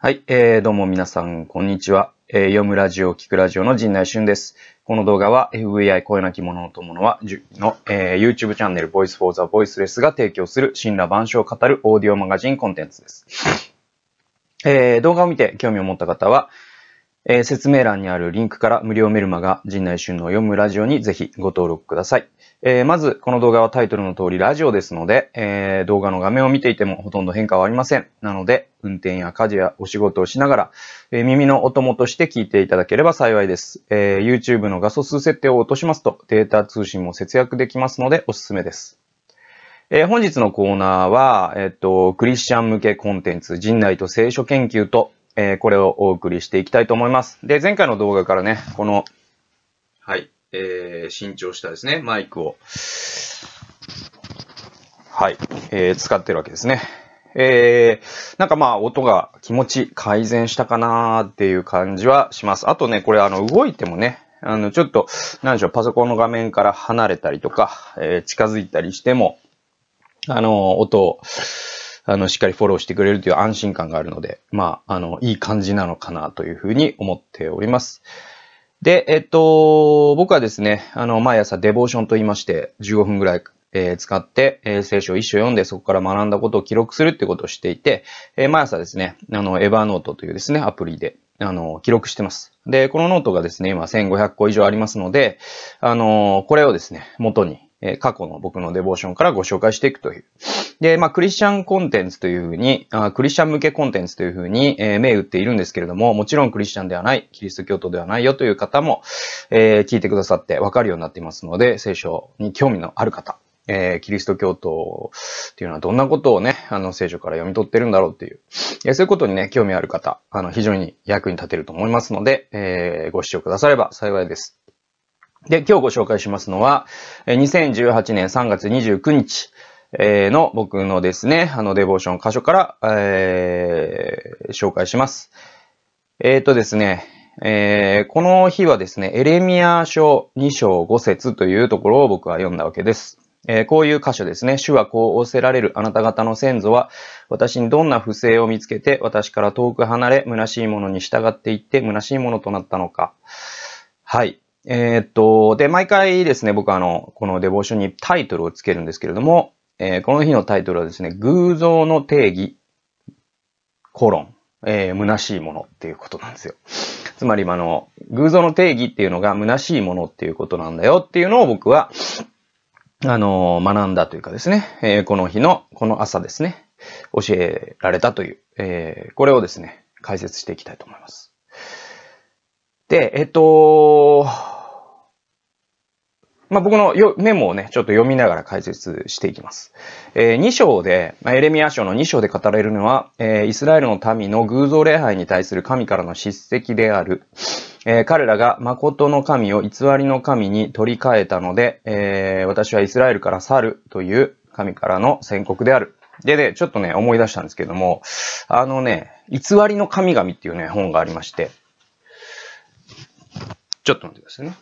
はい、えー、どうも皆さん、こんにちは。えー、読むラジオ、聞くラジオの陣内俊です。この動画は FVI 声なき者の友のはの、えー、YouTube チャンネル Voice for the Voiceless が提供する神羅万象を語るオーディオマガジンコンテンツです。えー、動画を見て興味を持った方は、えー、説明欄にあるリンクから無料メルマガ、陣内俊の読むラジオにぜひご登録ください。えー、まず、この動画はタイトルの通りラジオですので、えー、動画の画面を見ていてもほとんど変化はありません。なので、運転や家事やお仕事をしながら、え、耳のお供として聞いていただければ幸いです。え YouTube の画素数設定を落としますと、データ通信も節約できますのでおすすめです。え本日のコーナーは、えっと、クリスチャン向けコンテンツ、人内と聖書研究とえー、これをお送りしていきたいと思います。で、前回の動画からね、この、はい、えー、新調したですね、マイクを、はい、えー、使ってるわけですね。えー、なんかまあ音が気持ち改善したかなーっていう感じはします。あとね、これあの動いてもね、あのちょっと、なんでしょう、パソコンの画面から離れたりとか、えー、近づいたりしても、あの、音を、あの、しっかりフォローしてくれるという安心感があるので、まあ、あの、いい感じなのかなというふうに思っております。で、えっと、僕はですね、あの、毎朝デボーションと言いまして、15分ぐらい、えー、使って、えー、聖書を一章読んで、そこから学んだことを記録するってことをしていて、えー、毎朝ですね、あの、 Evernote というですね、アプリで、あの、記録してます。で、このノートがですね、今1500個以上ありますので、あの、これをですね、元に、え過去の僕のデボーションからご紹介していくという。で、まあ、クリスチャンコンテンツというふうに、あクリスチャン向けコンテンツというふうに、えー、銘打っているんですけれども、もちろんクリスチャンではない、キリスト教徒ではないよという方も、えー、聞いてくださってわかるようになっていますので、聖書に興味のある方、えー、キリスト教徒っていうのはどんなことをね、あの、聖書から読み取ってるんだろうっていう、え、そういうことにね、興味ある方、あの、非常に役に立てると思いますので、え、ご視聴くだされば幸いです。で、今日ご紹介しますのは、2018年3月29日の僕のですね、あの、デボーション箇所から、えー、紹介します。えっ、ー、とですね、えー、この日はですね、エレミア書2章5節というところを僕は読んだわけです。えー、こういう箇所ですね。主はこう仰せられるあなた方の先祖は、私にどんな不正を見つけて、私から遠く離れ、虚しいものに従っていって、虚しいものとなったのか。はい。えー、っと、で、毎回ですね、僕はあの、このデボーションにタイトルをつけるんですけれども、えー、この日のタイトルはですね、偶像の定義、コロン、えー、虚しいものっていうことなんですよ。つまり、あの、偶像の定義っていうのが虚しいものっていうことなんだよっていうのを僕は、あの、学んだというかですね、えー、この日の、この朝ですね、教えられたという、えー、これをですね、解説していきたいと思います。で、えっと、まあ、僕のよメモをね、ちょっと読みながら解説していきます。えー、2章で、まあ、エレミア書の2章で語られるのは、えー、イスラエルの民の偶像礼拝に対する神からの叱責である。えー、彼らが誠の神を偽りの神に取り替えたので、えー、私はイスラエルから去るという神からの宣告である。でね、ちょっとね、思い出したんですけども、あのね、偽りの神々っていうね、本がありまして、ちょっと待ってくださいね。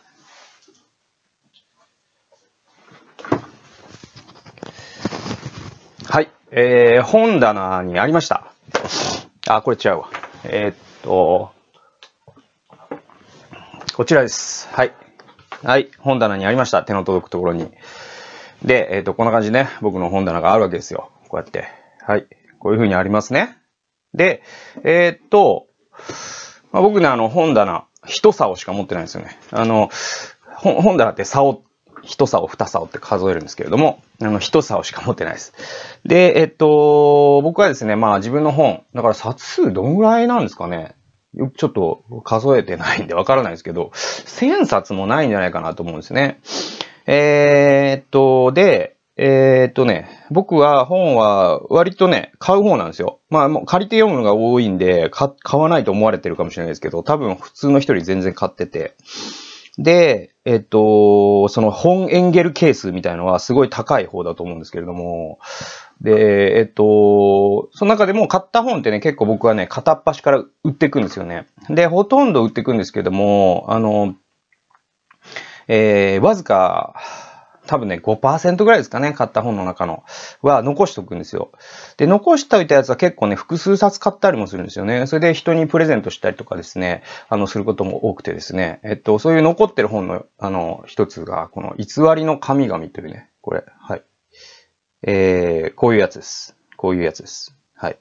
はい。えー、本棚にありました。あ、これ違うわ。えー、っと、こちらです。はい。はい。本棚にありました。手の届くところに。で、えー、っと、こんな感じでね、僕の本棚があるわけですよ。こうやって。はい。こういう風にありますね。で、えー、っと、まあ、僕ね、あの、本棚、一竿しか持ってないんですよね。あの、本棚って竿、一竿、二竿って数えるんですけれども、あの、一竿しか持ってないです。で、えっと、僕はですね、まあ自分の本、だから冊数どんぐらいなんですかね。よくちょっと数えてないんでわからないですけど、千冊もないんじゃないかなと思うんですね。えー、っと、で、えー、っとね、僕は本は割とね、買う方なんですよ。まあもう借りて読むのが多いんで、買わないと思われてるかもしれないですけど、多分普通の人より全然買ってて。で、えっと、その本エンゲル係数みたいのはすごい高い方だと思うんですけれども、で、えっと、その中でも買った本ってね、結構僕はね、片っ端から売っていくんですよね。で、ほとんど売っていくんですけども、あの、えー、わずか、多分ね、5%ぐらいですかね、買った本の中の、は残しとくんですよ。で、残しておいたやつは結構ね、複数冊買ったりもするんですよね。それで人にプレゼントしたりとかですね、あの、することも多くてですね、えっと、そういう残ってる本の、あの、一つが、この、偽りの神々というね、これ、はい。えー、こういうやつです。こういうやつです。はい。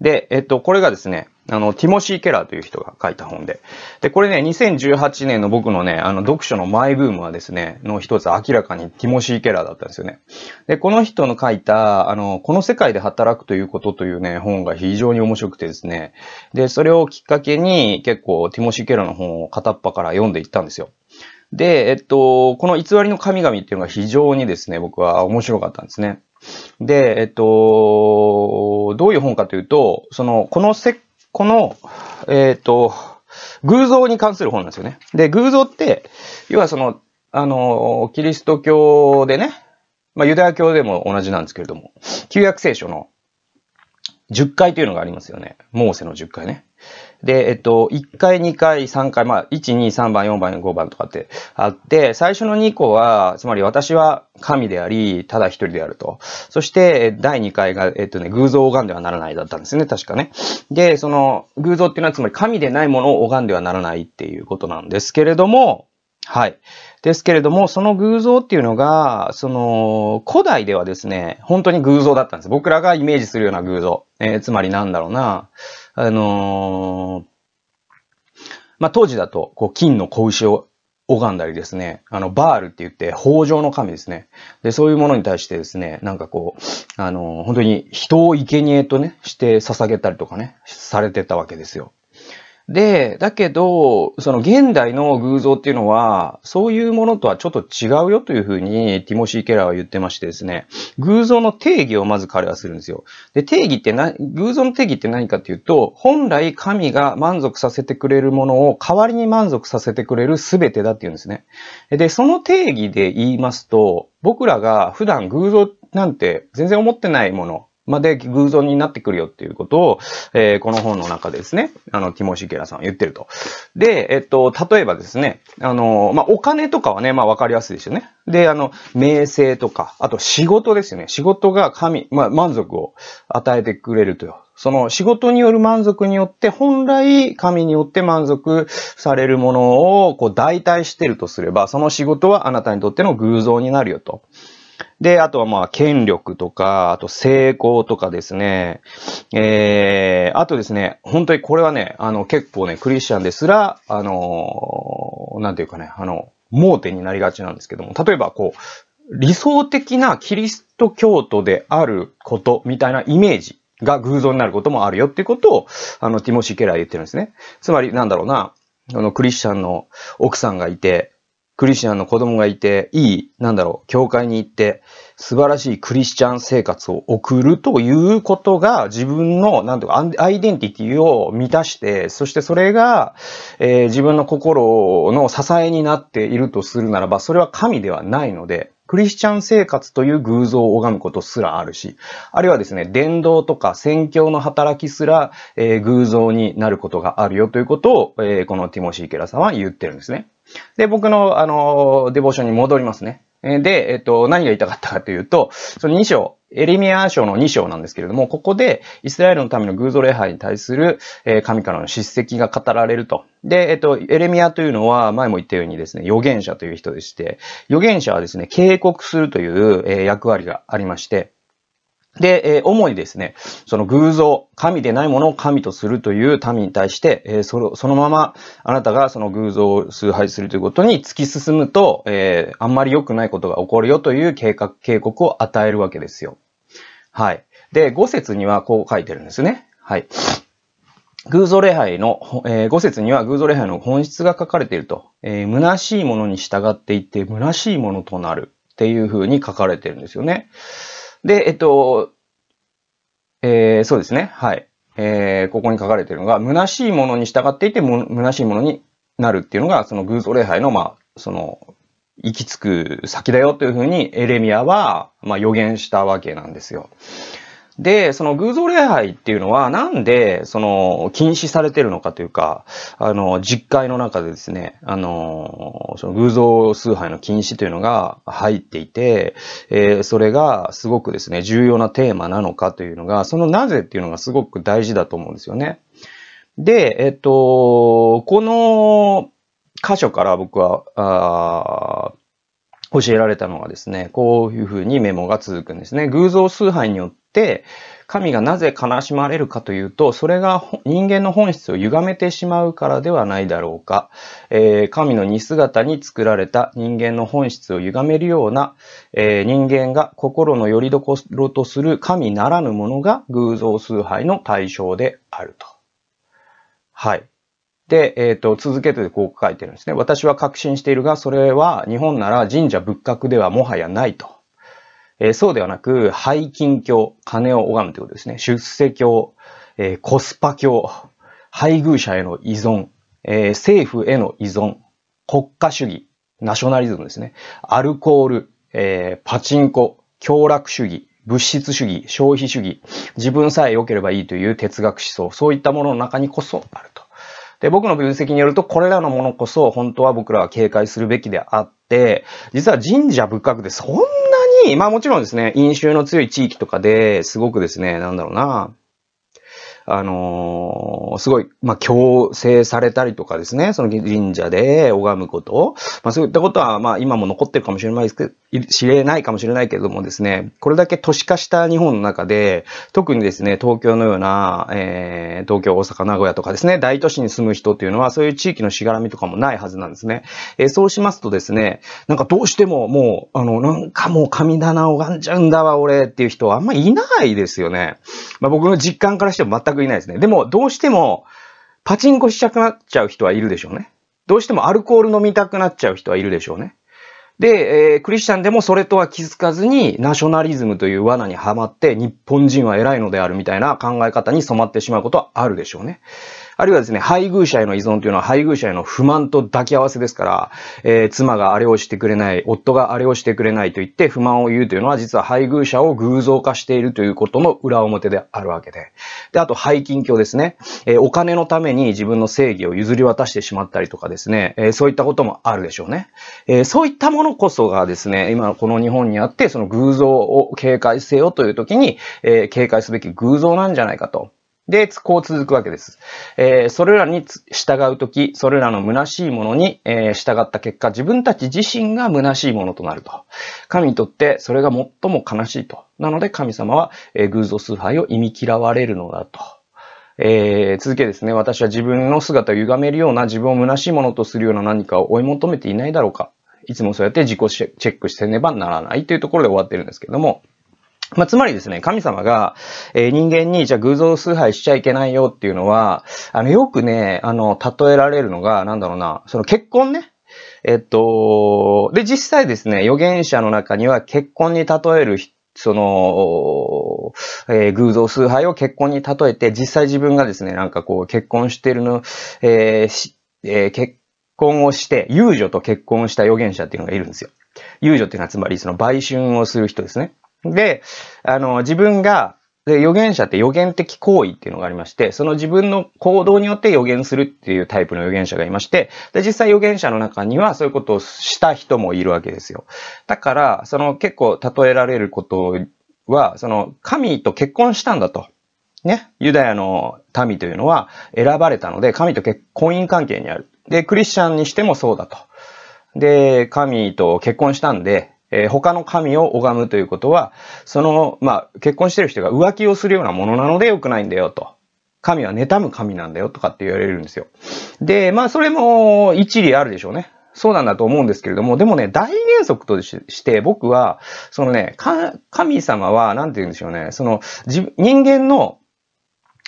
で、えっと、これがですね、あの、ティモシー・ケラーという人が書いた本で。で、これね、2018年の僕のね、あの、読書のマイブームはですね、の一つ明らかにティモシー・ケラーだったんですよね。で、この人の書いた、あの、この世界で働くということというね、本が非常に面白くてですね。で、それをきっかけに結構ティモシー・ケラーの本を片っ端から読んでいったんですよ。で、えっと、この偽りの神々っていうのが非常にですね、僕は面白かったんですね。で、えっと、どういう本かというと、その、このせ、この、えっ、ー、と、偶像に関する本なんですよね。で、偶像って、要はその、あの、キリスト教でね、まあ、ユダヤ教でも同じなんですけれども、旧約聖書の10回というのがありますよね。モーセの10回ね。で、えっと、1回、2回、3回、まあ、1、2、3番、4番、5番とかってあって、最初の2個は、つまり私は神であり、ただ一人であると。そして、第2回が、えっとね、偶像を拝んではならないだったんですね、確かね。で、その、偶像っていうのは、つまり神でないものを拝んではならないっていうことなんですけれども、はい。ですけれども、その偶像っていうのが、その、古代ではですね、本当に偶像だったんです。僕らがイメージするような偶像。えー、つまりなんだろうな。あのー、まあ、当時だと、こう、金の子牛を拝んだりですね、あの、バールって言って、豊穣の神ですね。で、そういうものに対してですね、なんかこう、あの、本当に人を生贄とね、して捧げたりとかね、されてたわけですよ。で、だけど、その現代の偶像っていうのは、そういうものとはちょっと違うよというふうに、ティモシー・ケラーは言ってましてですね、偶像の定義をまず彼はするんですよ。で、定義ってな、偶像の定義って何かっていうと、本来神が満足させてくれるものを代わりに満足させてくれる全てだっていうんですね。で、その定義で言いますと、僕らが普段偶像なんて全然思ってないもの、まで偶像になってくるよっていうことを、えー、この本の中でですね、あの、ティモシー・ケラさんは言ってると。で、えっと、例えばですね、あの、まあ、お金とかはね、まあ、わかりやすいですよね。で、あの、名声とか、あと仕事ですよね。仕事が神、まあ、満足を与えてくれると。その仕事による満足によって、本来神によって満足されるものをこう代替してるとすれば、その仕事はあなたにとっての偶像になるよと。で、あとはまあ、権力とか、あと成功とかですね。えー、あとですね、本当にこれはね、あの、結構ね、クリスチャンですら、あの、なんていうかね、あの、盲点になりがちなんですけども、例えばこう、理想的なキリスト教徒であることみたいなイメージが偶像になることもあるよっていうことを、あの、ティモシー・ケラー言ってるんですね。つまり、なんだろうな、あの、クリスチャンの奥さんがいて、クリスチャンの子供がいて、いい、なんだろう、教会に行って、素晴らしいクリスチャン生活を送るということが自分の、なんとか、アイデンティティを満たして、そしてそれが、えー、自分の心の支えになっているとするならば、それは神ではないので、クリスチャン生活という偶像を拝むことすらあるし、あるいはですね、伝道とか宣教の働きすら、えー、偶像になることがあるよということを、えー、このティモシー・ケラさんは言ってるんですね。で、僕の、あの、デボーションに戻りますね。で、えっと、何が言いたかったかというと、その2章、エリミア書の2章なんですけれども、ここでイスラエルのための偶像礼拝に対する、え神からの叱責が語られると。で、えっと、エレミアというのは、前も言ったようにですね、預言者という人でして、預言者はですね、警告するという、え役割がありまして、で、えー、主にですね、その偶像、神でないものを神とするという民に対して、えー、そのそのままあなたがその偶像を崇拝するということに突き進むと、えー、あんまり良くないことが起こるよという警告警告を与えるわけですよ。はい。で、五節にはこう書いてるんですね。はい。偶像礼拝の、えー、五節には偶像礼拝の本質が書かれていると。えー、虚しいものに従っていって、虚しいものとなるっていうふうに書かれてるんですよね。で、えっと、えー、そうですね。はい。えー、ここに書かれているのが、虚しいものに従っていて、虚しいものになるっていうのが、その偶像礼拝の、まあ、その、行き着く先だよというふうにエレミアは、まあ、予言したわけなんですよ。で、その偶像礼拝っていうのは、なんで、その、禁止されてるのかというか、あの、実会の中でですね、あの、その偶像崇拝の禁止というのが入っていて、えー、それがすごくですね、重要なテーマなのかというのが、そのなぜっていうのがすごく大事だと思うんですよね。で、えっと、この箇所から僕は、あ教えられたのがですね、こういうふうにメモが続くんですね。偶像崇拝によって、神がなぜ悲しまれるかというと、それが人間の本質を歪めてしまうからではないだろうか。えー、神の似姿に作られた人間の本質を歪めるような、えー、人間が心の拠り所とする神ならぬものが偶像崇拝の対象であると。はい。で、えっ、ー、と、続けてこう書いてるんですね。私は確信しているが、それは日本なら神社仏閣ではもはやないと。えー、そうではなく、背金教、金を拝むということですね。出世教、えー、コスパ教、配偶者への依存、えー、政府への依存、国家主義、ナショナリズムですね。アルコール、えー、パチンコ、協楽主義、物質主義、消費主義、自分さえ良ければいいという哲学思想、そういったものの中にこそある。で、僕の分析によると、これらのものこそ本当は僕らは警戒するべきであって、実は神社仏閣でそんなに、まあもちろんですね、飲酒の強い地域とかですごくですね、なんだろうな、あのー、すごい、まあ、強制されたりとかですね、その神社で拝むこと、まあ、そういったことは、まあ、今も残ってるかもしれないですけど、知れないかもしれないけれどもですね、これだけ都市化した日本の中で、特にですね、東京のような、えー、東京、大阪、名古屋とかですね、大都市に住む人っていうのは、そういう地域のしがらみとかもないはずなんですね。えー、そうしますとですね、なんかどうしてももう、あの、なんかもう神棚拝んじゃうんだわ、俺っていう人はあんまいないですよね。まあ、僕の実感からしても全くいないですね。でも、どうしても、パチンコしたくなっちゃう人はいるでしょうね。どうしてもアルコール飲みたくなっちゃう人はいるでしょうね。で、えー、クリスチャンでもそれとは気づかずに、ナショナリズムという罠にはまって、日本人は偉いのであるみたいな考え方に染まってしまうことはあるでしょうね。あるいはですね、配偶者への依存というのは配偶者への不満と抱き合わせですから、えー、妻があれをしてくれない、夫があれをしてくれないと言って不満を言うというのは実は配偶者を偶像化しているということの裏表であるわけで。で、あと、背金教ですね。えー、お金のために自分の正義を譲り渡してしまったりとかですね、えー、そういったこともあるでしょうね。えそういったものこそがですね、今この日本にあって、その偶像を警戒せよという時に、え警戒すべき偶像なんじゃないかと。で、こう続くわけです。えー、それらに従うとき、それらの虚しいものに、えー、従った結果、自分たち自身が虚しいものとなると。神にとってそれが最も悲しいと。なので神様は、えー、偶像崇拝を忌み嫌われるのだと。えー、続けですね、私は自分の姿を歪めるような、自分を虚しいものとするような何かを追い求めていないだろうか。いつもそうやって自己チェックしてねばならないというところで終わってるんですけども、まあ、つまりですね、神様が、えー、人間に、じゃあ偶像崇拝しちゃいけないよっていうのは、あの、よくね、あの、例えられるのが、なんだろうな、その結婚ね。えっと、で、実際ですね、預言者の中には結婚に例えるその、えー、偶像崇拝を結婚に例えて、実際自分がですね、なんかこう、結婚してるの、えーえー、結婚をして、遊女と結婚した預言者っていうのがいるんですよ。遊女っていうのはつまりその売春をする人ですね。で、あの、自分が、で、預言者って予言的行為っていうのがありまして、その自分の行動によって予言するっていうタイプの預言者がいまして、で、実際預言者の中にはそういうことをした人もいるわけですよ。だから、その結構例えられることは、その神と結婚したんだと。ね。ユダヤの民というのは選ばれたので、神と結婚姻関係にある。で、クリスチャンにしてもそうだと。で、神と結婚したんで、えー、他の神を拝むということは、その、まあ、結婚してる人が浮気をするようなものなので良くないんだよと。神は妬む神なんだよとかって言われるんですよ。で、まあ、それも一理あるでしょうね。そうなんだと思うんですけれども、でもね、大原則として僕は、そのね、神様は、なんて言うんでしょうね、その、人間の、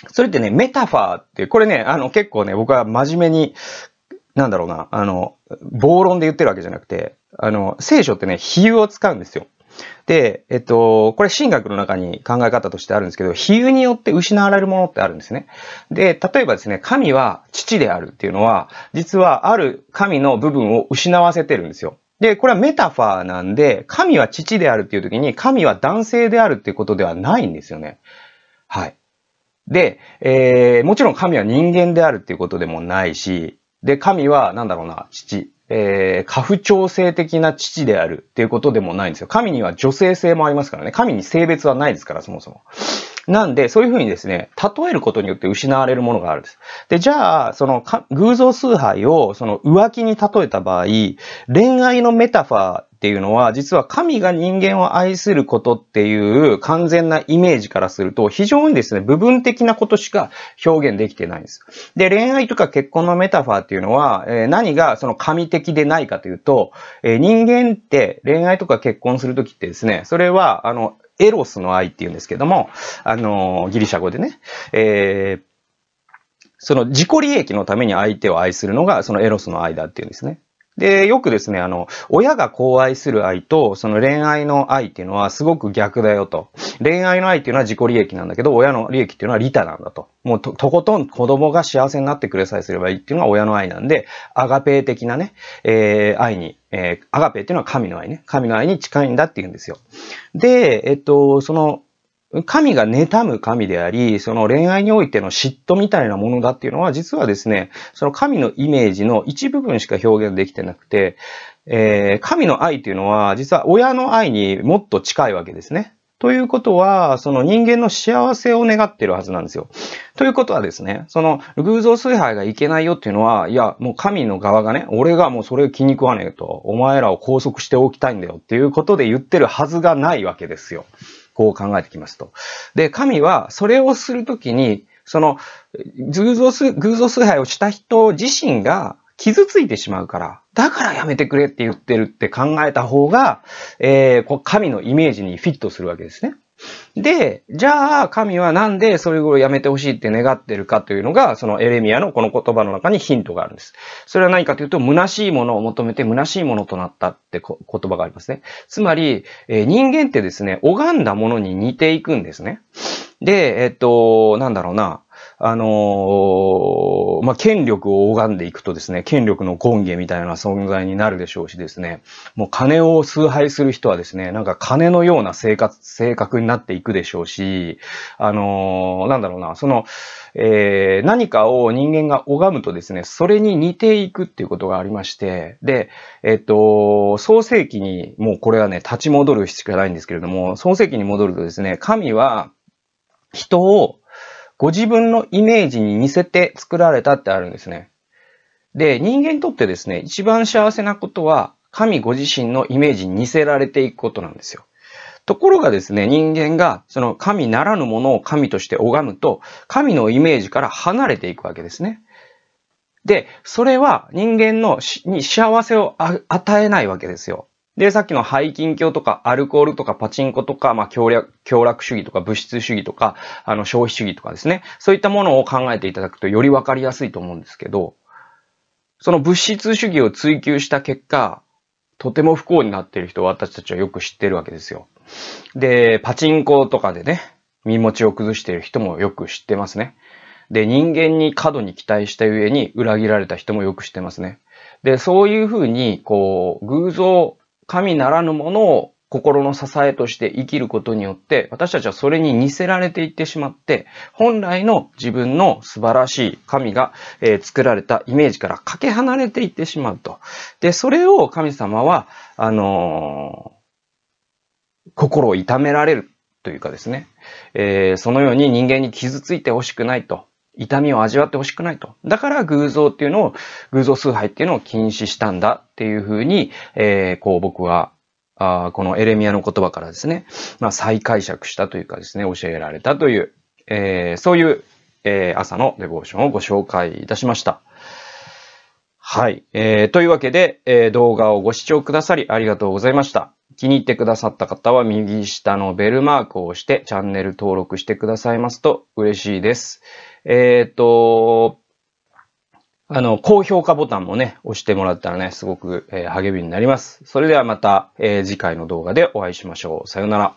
それってね、メタファーって、これね、あの、結構ね、僕は真面目に、なんだろうな、あの、暴論で言ってるわけじゃなくて、あの、聖書ってね、比喩を使うんですよ。で、えっと、これ神学の中に考え方としてあるんですけど、比喩によって失われるものってあるんですね。で、例えばですね、神は父であるっていうのは、実はある神の部分を失わせてるんですよ。で、これはメタファーなんで、神は父であるっていう時に、神は男性であるっていうことではないんですよね。はい。で、えー、もちろん神は人間であるっていうことでもないし、で、神は、なんだろうな、父。えー、過不調性的な父であるっていうことでもないんですよ。神には女性性もありますからね。神に性別はないですから、そもそも。なんで、そういうふうにですね、例えることによって失われるものがあるんです。で、じゃあ、その、偶像崇拝を、その浮気に例えた場合、恋愛のメタファーっていうのは、実は神が人間を愛することっていう完全なイメージからすると、非常にですね、部分的なことしか表現できてないんです。で、恋愛とか結婚のメタファーっていうのは、え、何がその神的でないかというと、え、人間って恋愛とか結婚するときってですね、それは、あの、エロスの愛って言うんですけども、あの、ギリシャ語でね、えー、その自己利益のために相手を愛するのがそのエロスの愛だっていうんですね。で、よくですね、あの、親が子愛する愛と、その恋愛の愛っていうのはすごく逆だよと。恋愛の愛っていうのは自己利益なんだけど、親の利益っていうのは利他なんだと。もうと、とことん子供が幸せになってくれさえすればいいっていうのが親の愛なんで、アガペー的なね、えー、愛に、えー、アガペーっていうのは神の愛ね。神の愛に近いんだっていうんですよ。で、えっと、その、神が妬む神であり、その恋愛においての嫉妬みたいなものだっていうのは、実はですね、その神のイメージの一部分しか表現できてなくて、えー、神の愛っていうのは、実は親の愛にもっと近いわけですね。ということは、その人間の幸せを願っているはずなんですよ。ということはですね、その偶像崇拝がいけないよっていうのは、いや、もう神の側がね、俺がもうそれを気に食わねえと、お前らを拘束しておきたいんだよっていうことで言ってるはずがないわけですよ。こう考えてきますと。で、神はそれをするときに、その、偶像崇、偶像崇拝をした人自身が傷ついてしまうから、だからやめてくれって言ってるって考えた方が、えー、神のイメージにフィットするわけですね。で、じゃあ神はなんでそれをやめてほしいって願ってるかというのが、そのエレミアのこの言葉の中にヒントがあるんです。それは何かというと、虚しいものを求めて虚しいものとなったって言葉がありますね。つまり、えー、人間ってですね、拝んだものに似ていくんですね。で、えっと、なんだろうな。あの、まあ、権力を拝んでいくとですね、権力の権下みたいな存在になるでしょうしですね、もう金を崇拝する人はですね、なんか金のような生活、性格になっていくでしょうし、あの、なんだろうな、その、えー、何かを人間が拝むとですね、それに似ていくっていうことがありまして、で、えっと、創世記に、もうこれはね、立ち戻るしかないんですけれども、創世記に戻るとですね、神は人をご自分のイメージに似せて作られたってあるんですね。で、人間にとってですね、一番幸せなことは、神ご自身のイメージに似せられていくことなんですよ。ところがですね、人間がその神ならぬものを神として拝むと、神のイメージから離れていくわけですね。で、それは人間のに幸せを与えないわけですよ。で、さっきの背筋鏡とかアルコールとかパチンコとか、まあ、強楽、強楽主義とか物質主義とか、あの、消費主義とかですね。そういったものを考えていただくとよりわかりやすいと思うんですけど、その物質主義を追求した結果、とても不幸になっている人を私たちはよく知ってるわけですよ。で、パチンコとかでね、身持ちを崩している人もよく知ってますね。で、人間に過度に期待した上に裏切られた人もよく知ってますね。で、そういうふうに、こう、偶像神ならぬものを心の支えとして生きることによって、私たちはそれに似せられていってしまって、本来の自分の素晴らしい神が、えー、作られたイメージからかけ離れていってしまうと。で、それを神様は、あのー、心を痛められるというかですね、えー、そのように人間に傷ついてほしくないと。痛みを味わってほしくないと。だから偶像っていうのを、偶像崇拝っていうのを禁止したんだっていうふうに、えー、こう僕は、あこのエレミアの言葉からですね、まあ再解釈したというかですね、教えられたという、えー、そういう、えー、朝のデボーションをご紹介いたしました。はい。えー、というわけで、えー、動画をご視聴くださりありがとうございました。気に入ってくださった方は右下のベルマークを押してチャンネル登録してくださいますと嬉しいです。えっ、ー、と、あの、高評価ボタンもね、押してもらったらね、すごく、えー、励みになります。それではまた、えー、次回の動画でお会いしましょう。さようなら。